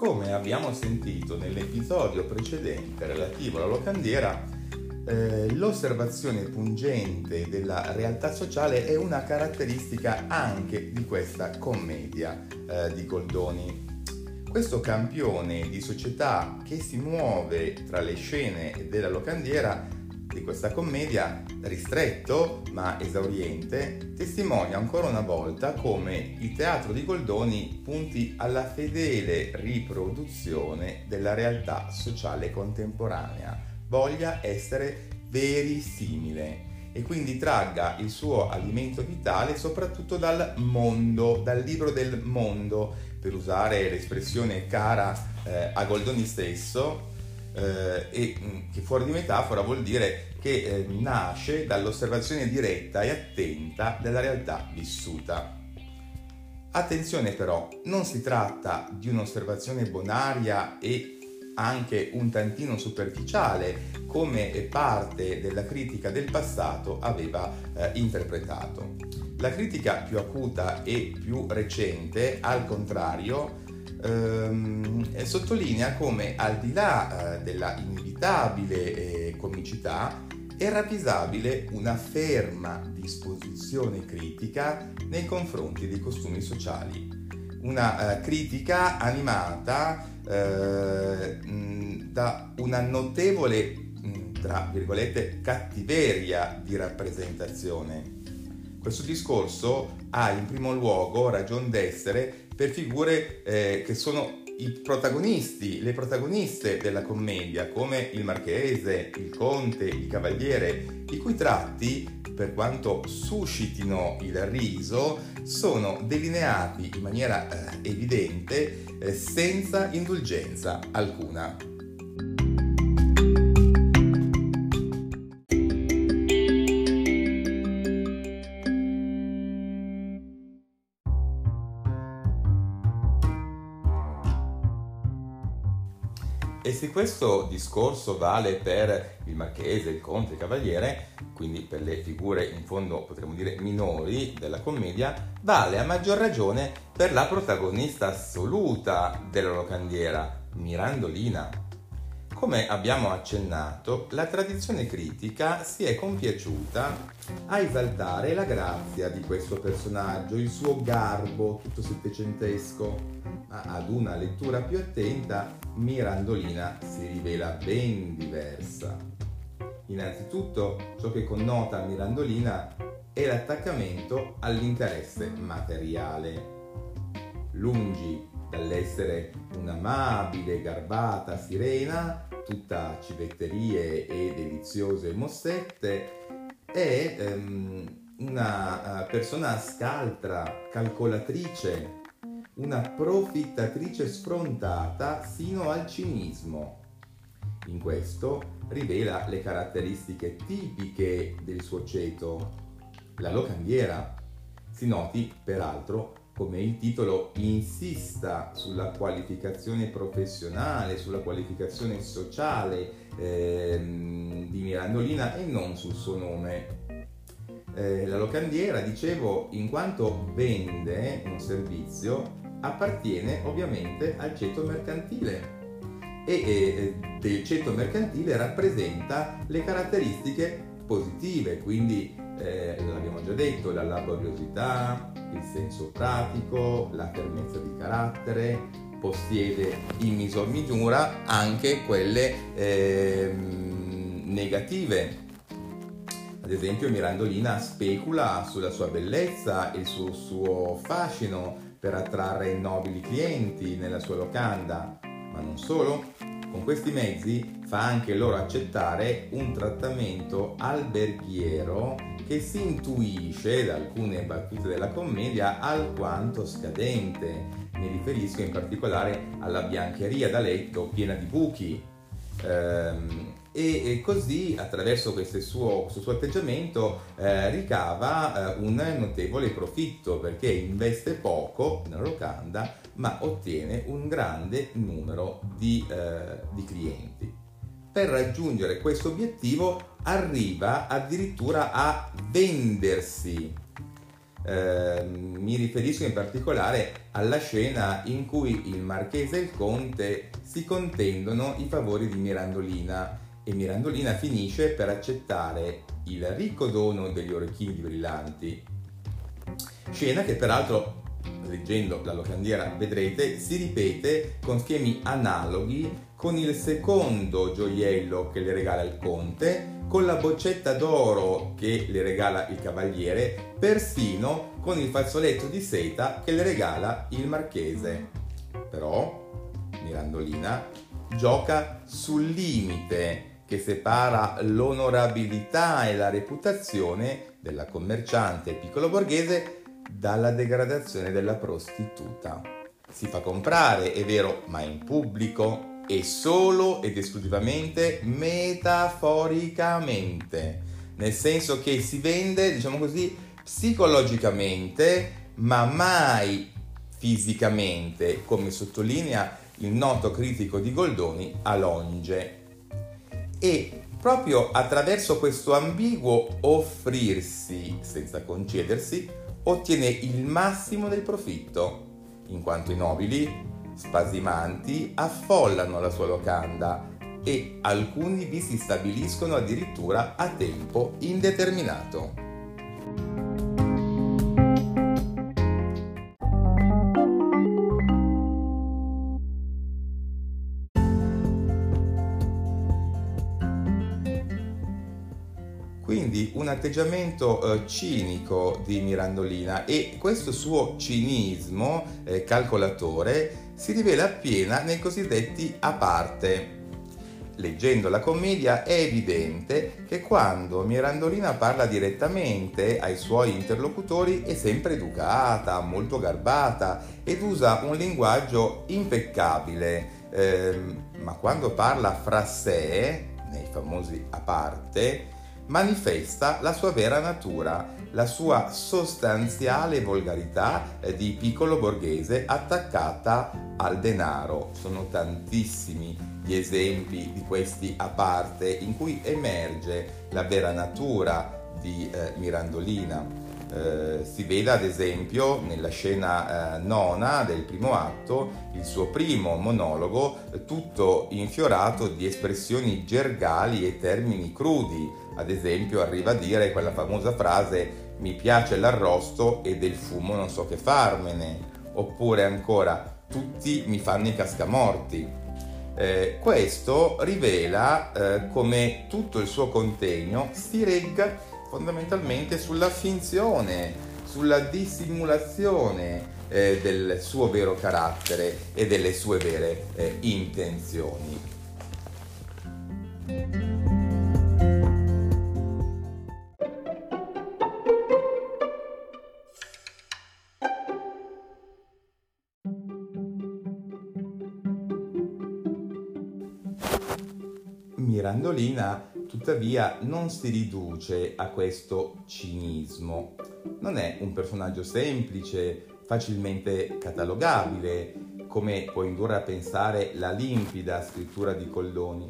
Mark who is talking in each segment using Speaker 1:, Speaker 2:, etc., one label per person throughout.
Speaker 1: Come abbiamo sentito nell'episodio precedente relativo alla locandiera, eh, l'osservazione pungente della realtà sociale è una caratteristica anche di questa commedia eh, di Goldoni. Questo campione di società che si muove tra le scene della locandiera di questa commedia ristretto ma esauriente testimonia ancora una volta come il teatro di Goldoni punti alla fedele riproduzione della realtà sociale contemporanea, voglia essere verisimile e quindi tragga il suo alimento vitale soprattutto dal mondo, dal libro del mondo, per usare l'espressione cara eh, a Goldoni stesso, eh, e mm, che fuori di metafora vuol dire che eh, nasce dall'osservazione diretta e attenta della realtà vissuta. Attenzione però, non si tratta di un'osservazione bonaria e anche un tantino superficiale come parte della critica del passato aveva eh, interpretato. La critica più acuta e più recente, al contrario, ehm, sottolinea come al di là eh, della inevitabile eh, comicità è ravvisabile una ferma disposizione critica nei confronti dei costumi sociali, una eh, critica animata eh, da una notevole, tra virgolette, cattiveria di rappresentazione. Questo discorso ha in primo luogo ragione d'essere per figure eh, che sono i protagonisti, le protagoniste della commedia, come il marchese, il conte, il cavaliere, i cui tratti, per quanto suscitino il riso, sono delineati in maniera eh, evidente eh, senza indulgenza alcuna. Se questo discorso vale per il marchese, il conte, il cavaliere, quindi per le figure in fondo potremmo dire minori della commedia, vale a maggior ragione per la protagonista assoluta della locandiera, Mirandolina. Come abbiamo accennato, la tradizione critica si è compiaciuta a esaltare la grazia di questo personaggio, il suo garbo tutto settecentesco, ma ad una lettura più attenta Mirandolina si rivela ben diversa. Innanzitutto, ciò che connota Mirandolina è l'attaccamento all'interesse materiale. Lungi dall'essere un'amabile, garbata sirena, tutta civetterie e deliziose mossette, è um, una uh, persona scaltra, calcolatrice, una profittatrice sfrontata sino al cinismo. In questo rivela le caratteristiche tipiche del suo ceto. La locandiera si noti, peraltro, come il titolo insista sulla qualificazione professionale, sulla qualificazione sociale eh, di Mirandolina e non sul suo nome. Eh, la locandiera, dicevo, in quanto vende un servizio, appartiene ovviamente al ceto mercantile e eh, del ceto mercantile rappresenta le caratteristiche positive, quindi eh, l'abbiamo già detto, la laboriosità, il senso pratico, la fermezza di carattere, possiede in misura anche quelle eh, negative. Ad esempio Mirandolina specula sulla sua bellezza e sul suo fascino per attrarre nobili clienti nella sua locanda, ma non solo, con questi mezzi fa anche loro accettare un trattamento alberghiero che si intuisce da alcune battute della commedia alquanto scadente. Mi riferisco in particolare alla biancheria da letto piena di buchi. Ehm, e, così attraverso questo suo, questo suo atteggiamento eh, ricava eh, un notevole profitto perché investe poco nella locanda ma ottiene un grande numero di, eh, di clienti. Per raggiungere questo obiettivo arriva addirittura a vendersi. Eh, mi riferisco in particolare alla scena in cui il marchese e il conte si contendono i favori di Mirandolina e Mirandolina finisce per accettare il ricco dono degli orecchini brillanti. Scena che peraltro leggendo la locandiera vedrete, si ripete con schemi analoghi con il secondo gioiello che le regala il conte, con la boccetta d'oro che le regala il cavaliere, persino con il fazzoletto di seta che le regala il marchese. Però Mirandolina gioca sul limite che separa l'onorabilità e la reputazione della commerciante piccolo borghese dalla degradazione della prostituta. Si fa comprare, è vero, ma in pubblico e solo ed esclusivamente metaforicamente, nel senso che si vende, diciamo così, psicologicamente, ma mai fisicamente, come sottolinea il noto critico di Goldoni Alonge. E proprio attraverso questo ambiguo offrirsi senza concedersi, ottiene il massimo del profitto, in quanto i nobili, spasimanti, affollano la sua locanda e alcuni vi si stabiliscono addirittura a tempo indeterminato. Un atteggiamento eh, cinico di Mirandolina e questo suo cinismo eh, calcolatore si rivela appiena nei cosiddetti a parte. Leggendo la commedia è evidente che quando Mirandolina parla direttamente ai suoi interlocutori è sempre educata, molto garbata ed usa un linguaggio impeccabile, eh, ma quando parla fra sé, nei famosi a parte, manifesta la sua vera natura, la sua sostanziale volgarità eh, di piccolo borghese attaccata al denaro. Sono tantissimi gli esempi di questi a parte in cui emerge la vera natura di eh, Mirandolina. Eh, si vede ad esempio nella scena eh, nona del primo atto il suo primo monologo eh, tutto infiorato di espressioni gergali e termini crudi. Ad esempio arriva a dire quella famosa frase mi piace l'arrosto e del fumo non so che farmene. Oppure ancora tutti mi fanno i cascamorti. Eh, questo rivela eh, come tutto il suo contegno si regga fondamentalmente sulla finzione, sulla dissimulazione eh, del suo vero carattere e delle sue vere eh, intenzioni. Mirandolina tuttavia non si riduce a questo cinismo. Non è un personaggio semplice, facilmente catalogabile, come può indurre a pensare la limpida scrittura di Colloni.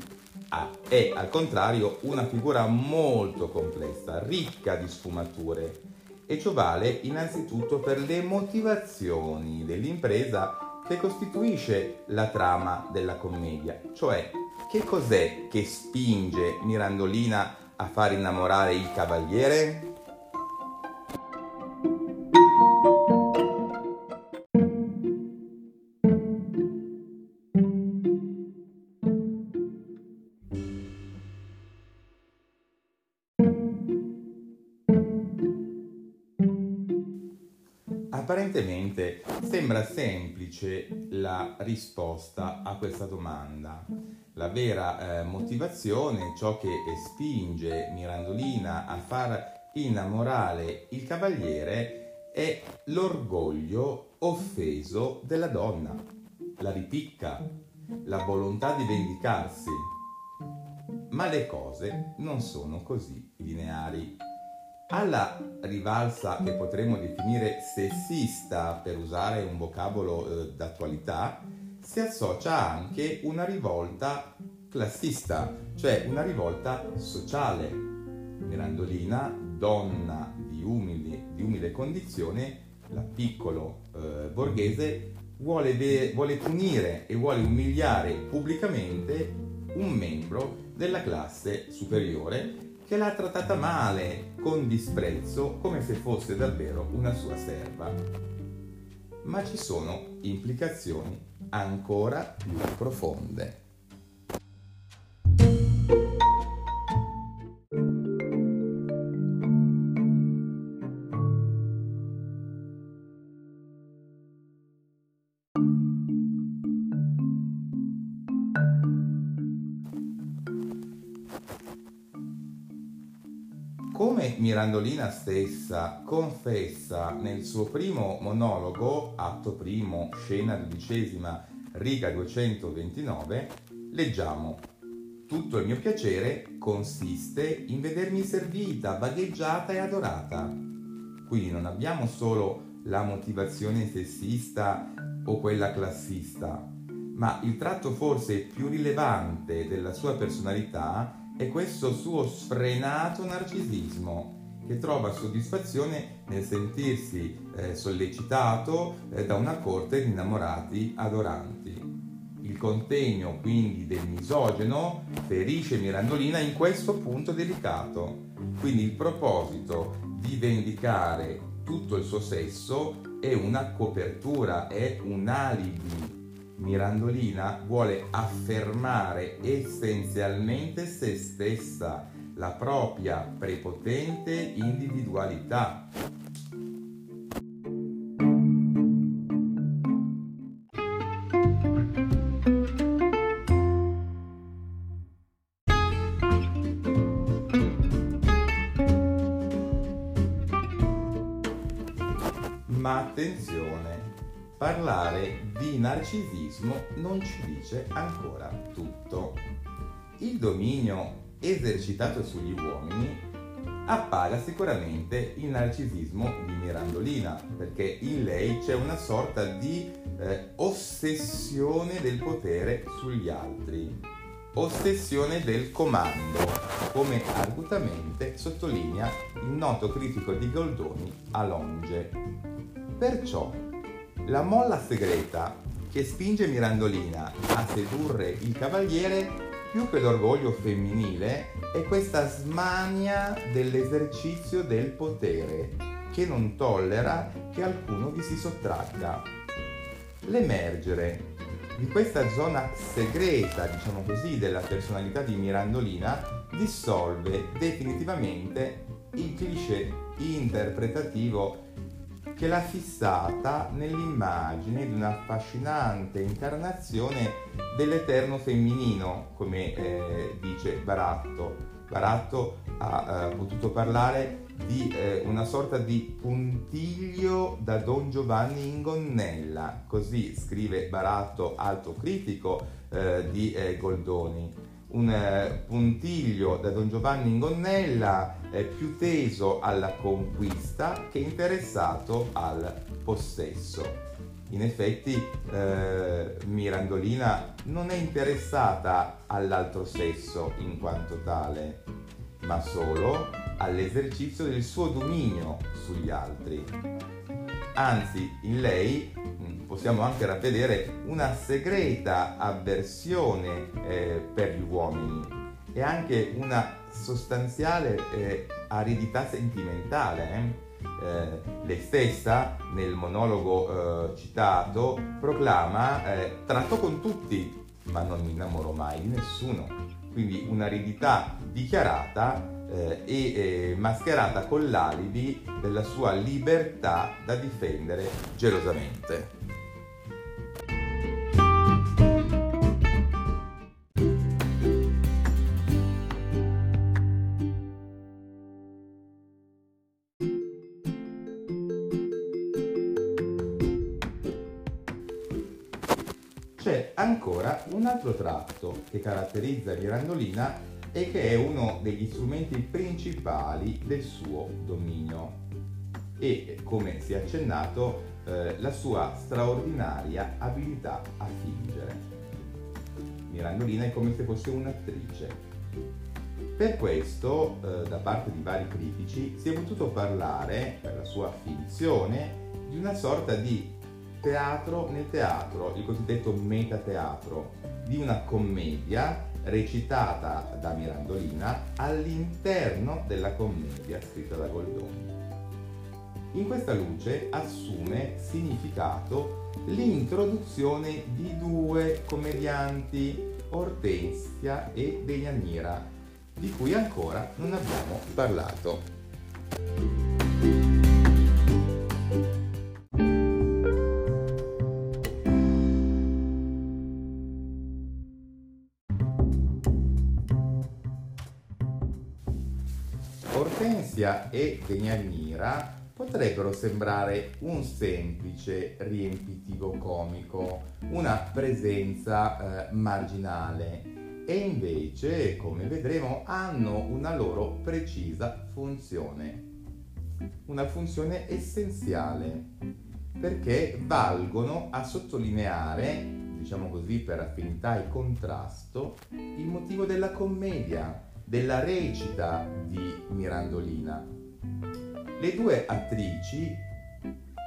Speaker 1: Ah, è al contrario una figura molto complessa, ricca di sfumature. E ciò vale innanzitutto per le motivazioni dell'impresa che costituisce la trama della commedia, cioè che cos'è che spinge Mirandolina a far innamorare il cavaliere? Apparentemente sembra semplice la risposta a questa domanda. La vera eh, motivazione, ciò che spinge Mirandolina a far innamorare il cavaliere, è l'orgoglio offeso della donna, la ripicca, la volontà di vendicarsi. Ma le cose non sono così lineari. Alla rivalsa che potremmo definire sessista, per usare un vocabolo eh, d'attualità, si associa anche una rivolta classista, cioè una rivolta sociale. Mirandolina, donna di umili, di umile condizione, la piccolo eh, borghese vuole, ve- vuole punire e vuole umiliare pubblicamente un membro della classe superiore che l'ha trattata male, con disprezzo, come se fosse davvero una sua serva. Ma ci sono implicazioni ancora più profonde. Come Mirandolina stessa confessa nel suo primo monologo, atto primo, scena dodicesima, riga 229, leggiamo Tutto il mio piacere consiste in vedermi servita, vagheggiata e adorata. Quindi non abbiamo solo la motivazione sessista o quella classista, ma il tratto forse più rilevante della sua personalità è questo suo sfrenato narcisismo che trova soddisfazione nel sentirsi eh, sollecitato eh, da una corte di innamorati adoranti. Il contegno quindi del misogeno ferisce Mirandolina in questo punto delicato. Quindi il proposito di vendicare tutto il suo sesso è una copertura, è un alibi Mirandolina vuole affermare essenzialmente se stessa, la propria prepotente individualità. Parlare di narcisismo non ci dice ancora tutto. Il dominio esercitato sugli uomini appaga sicuramente il narcisismo di Mirandolina, perché in lei c'è una sorta di eh, ossessione del potere sugli altri, ossessione del comando, come argutamente sottolinea il noto critico di Goldoni Alonge. Perciò la molla segreta che spinge Mirandolina a sedurre il cavaliere più che l'orgoglio femminile è questa smania dell'esercizio del potere che non tollera che alcuno vi si sottragga. L'emergere di questa zona segreta, diciamo così, della personalità di Mirandolina dissolve definitivamente il cliché interpretativo che l'ha fissata nell'immagine di un'affascinante incarnazione dell'eterno femminino, come eh, dice Baratto. Baratto ha eh, potuto parlare di eh, una sorta di puntiglio da Don Giovanni in gonnella, così scrive Baratto, alto critico eh, di eh, Goldoni un eh, puntiglio da Don Giovanni Ingonnella eh, più teso alla conquista che interessato al possesso. In effetti eh, Mirandolina non è interessata all'altro sesso in quanto tale, ma solo all'esercizio del suo dominio sugli altri. Anzi, in lei possiamo anche ravvedere una segreta avversione eh, per gli uomini e anche una sostanziale eh, aridità sentimentale. Eh? Eh, lei stessa nel monologo eh, citato proclama eh, tratto con tutti ma non mi innamoro mai di nessuno quindi un'aridità dichiarata eh, e eh, mascherata con l'alibi della sua libertà da difendere gelosamente. Altro tratto che caratterizza Mirandolina e che è uno degli strumenti principali del suo dominio e, come si è accennato, eh, la sua straordinaria abilità a fingere. Mirandolina è come se fosse un'attrice. Per questo, eh, da parte di vari critici, si è potuto parlare, per la sua finzione, di una sorta di teatro nel teatro, il cosiddetto metateatro, di una commedia recitata da Mirandolina all'interno della commedia scritta da Goldoni. In questa luce assume significato l'introduzione di due commedianti, Ortensia e Deianira, di cui ancora non abbiamo parlato. Ortensia e Deianira potrebbero sembrare un semplice riempitivo comico, una presenza eh, marginale. E invece, come vedremo, hanno una loro precisa funzione, una funzione essenziale, perché valgono a sottolineare, diciamo così per affinità e contrasto, il motivo della commedia, della recita di Mirandolina le due attrici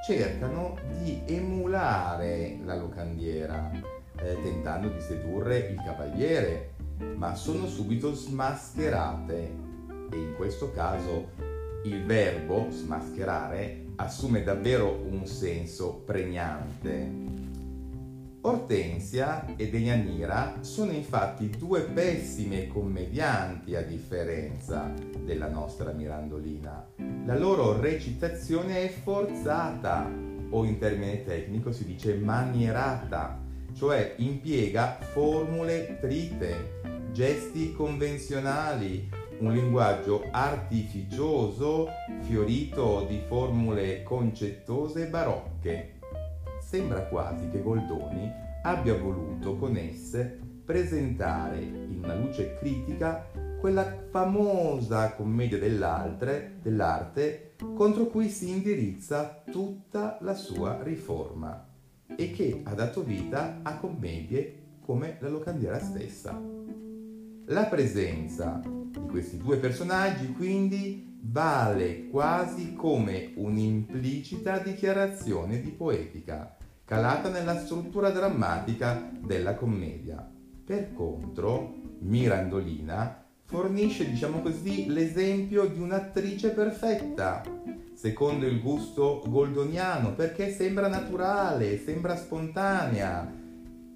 Speaker 1: cercano di emulare la locandiera, eh, tentando di sedurre il cavaliere, ma sono subito smascherate e in questo caso il verbo smascherare assume davvero un senso pregnante. Ortensia e Deianira sono infatti due pessime commedianti a differenza della nostra Mirandolina. La loro recitazione è forzata o in termine tecnico si dice manierata, cioè impiega formule trite, gesti convenzionali, un linguaggio artificioso fiorito di formule concettose barocche sembra quasi che Goldoni abbia voluto con esse presentare in una luce critica quella famosa commedia dell'arte contro cui si indirizza tutta la sua riforma e che ha dato vita a commedie come la locandiera stessa. La presenza di questi due personaggi quindi vale quasi come un'implicita dichiarazione di poetica calata nella struttura drammatica della commedia. Per contro, Mirandolina fornisce, diciamo così, l'esempio di un'attrice perfetta, secondo il gusto goldoniano, perché sembra naturale, sembra spontanea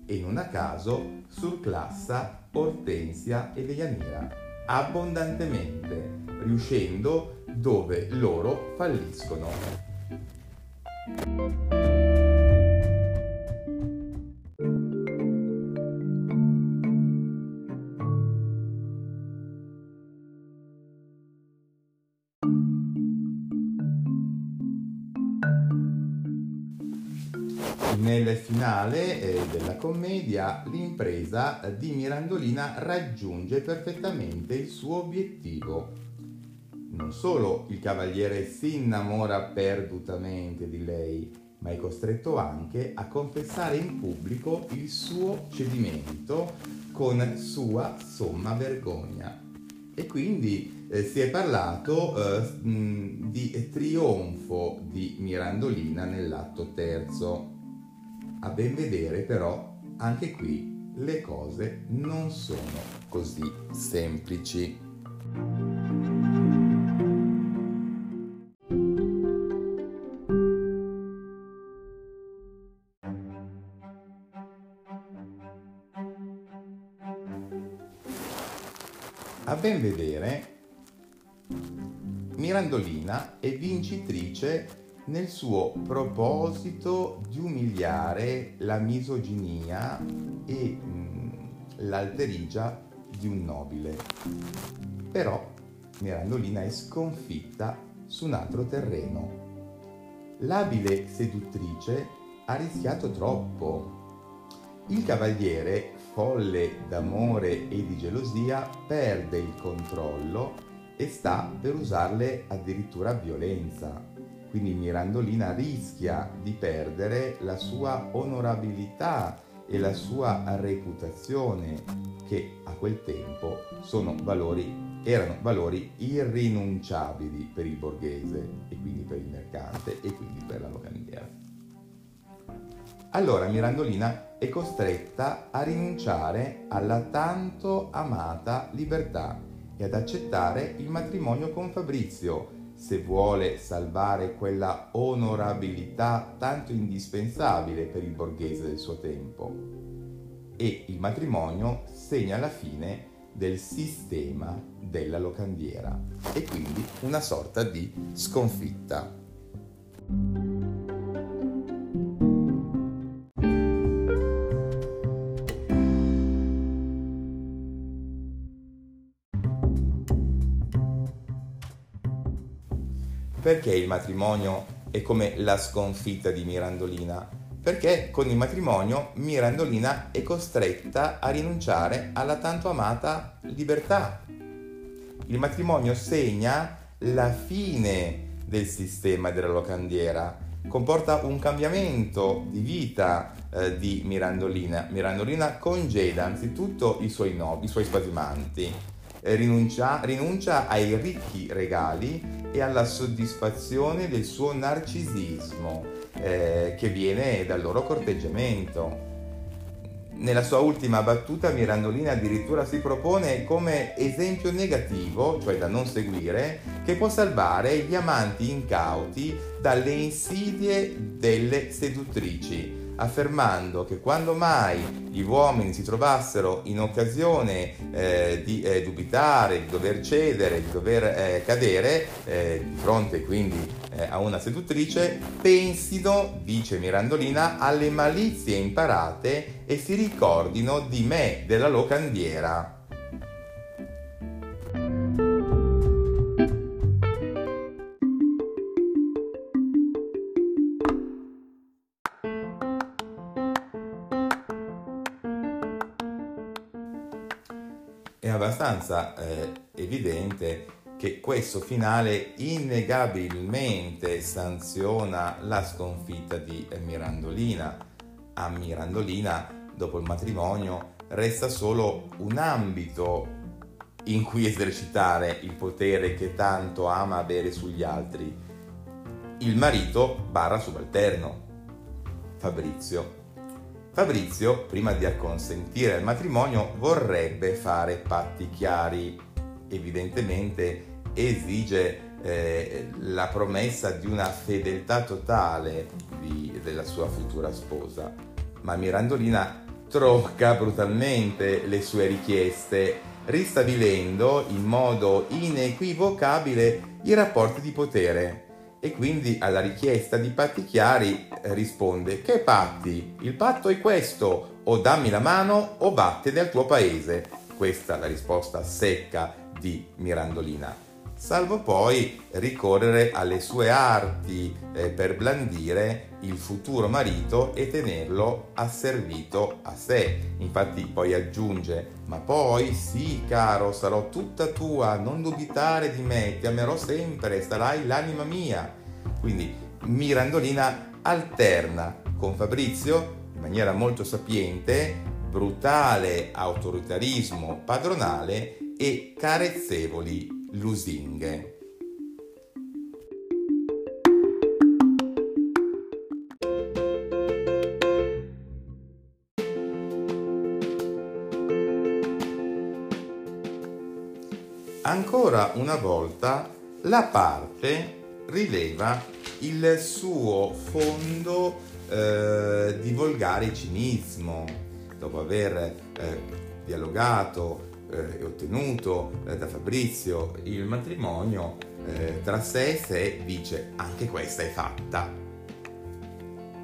Speaker 1: e non a caso surclassa Ortensia e Deianira abbondantemente, riuscendo dove loro falliscono. Finale della commedia l'impresa di Mirandolina raggiunge perfettamente il suo obiettivo. Non solo il cavaliere si innamora perdutamente di lei, ma è costretto anche a confessare in pubblico il suo cedimento con sua somma vergogna. E quindi eh, si è parlato eh, di trionfo di Mirandolina nell'atto terzo. A ben vedere però, anche qui le cose non sono così semplici. A ben vedere, Mirandolina è vincitrice nel suo proposito di umiliare la misoginia e mm, l'alterigia di un nobile. Però Mirandolina è sconfitta su un altro terreno. L'abile seduttrice ha rischiato troppo. Il cavaliere, folle d'amore e di gelosia, perde il controllo e sta per usarle addirittura violenza. Quindi Mirandolina rischia di perdere la sua onorabilità e la sua reputazione, che a quel tempo valori erano valori irrinunciabili per il borghese e quindi per il mercante e quindi per la locandiera. Allora Mirandolina è costretta a rinunciare alla tanto amata libertà e ad accettare il matrimonio con Fabrizio se vuole salvare quella onorabilità tanto indispensabile per il borghese del suo tempo. E il matrimonio segna la fine del sistema della locandiera e quindi una sorta di sconfitta. Matrimonio è come la sconfitta di Mirandolina? Perché con il matrimonio Mirandolina è costretta a rinunciare alla tanto amata libertà. Il matrimonio segna la fine del sistema della locandiera, comporta un cambiamento di vita eh, di Mirandolina. Mirandolina congeda anzitutto i suoi nobi, i suoi spasimanti, rinuncia, rinuncia ai ricchi regali e alla soddisfazione del suo narcisismo eh, che viene dal loro corteggiamento. Nella sua ultima battuta Mirandolina addirittura si propone come esempio negativo, cioè da non seguire, che può salvare gli amanti incauti dalle insidie delle seduttrici affermando che quando mai gli uomini si trovassero in occasione eh, di eh, dubitare, di dover cedere, di dover eh, cadere eh, di fronte quindi eh, a una seduttrice, pensino, dice Mirandolina, alle malizie imparate e si ricordino di me, della locandiera. È abbastanza eh, evidente che questo finale innegabilmente sanziona la sconfitta di Mirandolina. A Mirandolina, dopo il matrimonio, resta solo un ambito in cui esercitare il potere che tanto ama avere sugli altri. Il marito barra subalterno, Fabrizio. Fabrizio, prima di acconsentire al matrimonio, vorrebbe fare patti chiari. Evidentemente esige eh, la promessa di una fedeltà totale di, della sua futura sposa. Ma Mirandolina trocca brutalmente le sue richieste, ristabilendo in modo inequivocabile i rapporti di potere e quindi alla richiesta di patti chiari eh, risponde che patti? Il patto è questo, o dammi la mano o vattene al tuo paese. Questa è la risposta secca di Mirandolina. Salvo poi ricorrere alle sue arti eh, per blandire il futuro marito e tenerlo asservito a sé. Infatti poi aggiunge, ma poi sì caro, sarò tutta tua, non dubitare di me, ti amerò sempre, sarai l'anima mia. Quindi Mirandolina alterna con Fabrizio in maniera molto sapiente brutale autoritarismo padronale e carezzevoli lusinghe. Ancora una volta la parte rileva il suo fondo eh, di volgare cinismo dopo aver eh, dialogato eh, ottenuto eh, da Fabrizio il matrimonio, eh, tra sé e sé dice anche questa è fatta.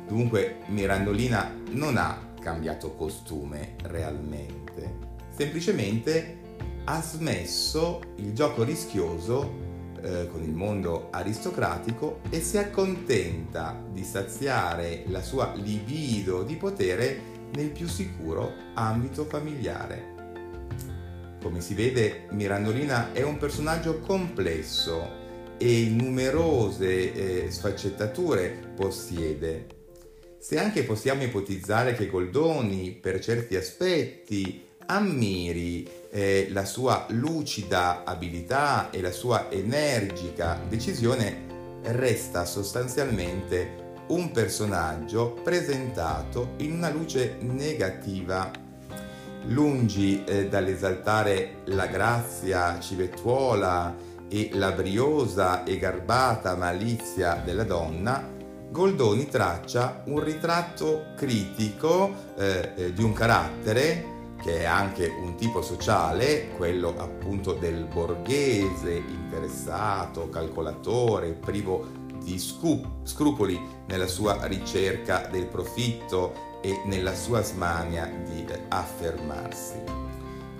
Speaker 1: Dunque Mirandolina non ha cambiato costume realmente, semplicemente ha smesso il gioco rischioso eh, con il mondo aristocratico e si accontenta di saziare la sua libido di potere nel più sicuro ambito familiare. Come si vede, Mirandolina è un personaggio complesso e numerose eh, sfaccettature possiede. Se anche possiamo ipotizzare che Goldoni, per certi aspetti, ammiri eh, la sua lucida abilità e la sua energica decisione, resta sostanzialmente un personaggio presentato in una luce negativa. Lungi eh, dall'esaltare la grazia civettuola e la briosa e garbata malizia della donna, Goldoni traccia un ritratto critico eh, eh, di un carattere che è anche un tipo sociale, quello appunto del borghese interessato, calcolatore, privo di scrupoli nella sua ricerca del profitto e nella sua smania di affermarsi.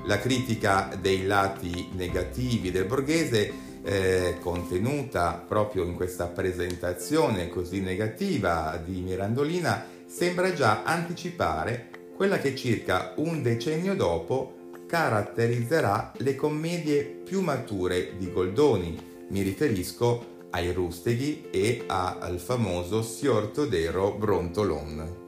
Speaker 1: La critica dei lati negativi del borghese eh, contenuta proprio in questa presentazione così negativa di Mirandolina sembra già anticipare quella che circa un decennio dopo caratterizzerà le commedie più mature di Goldoni. Mi riferisco ai rusteghi e al famoso Sior Todero Brontolon.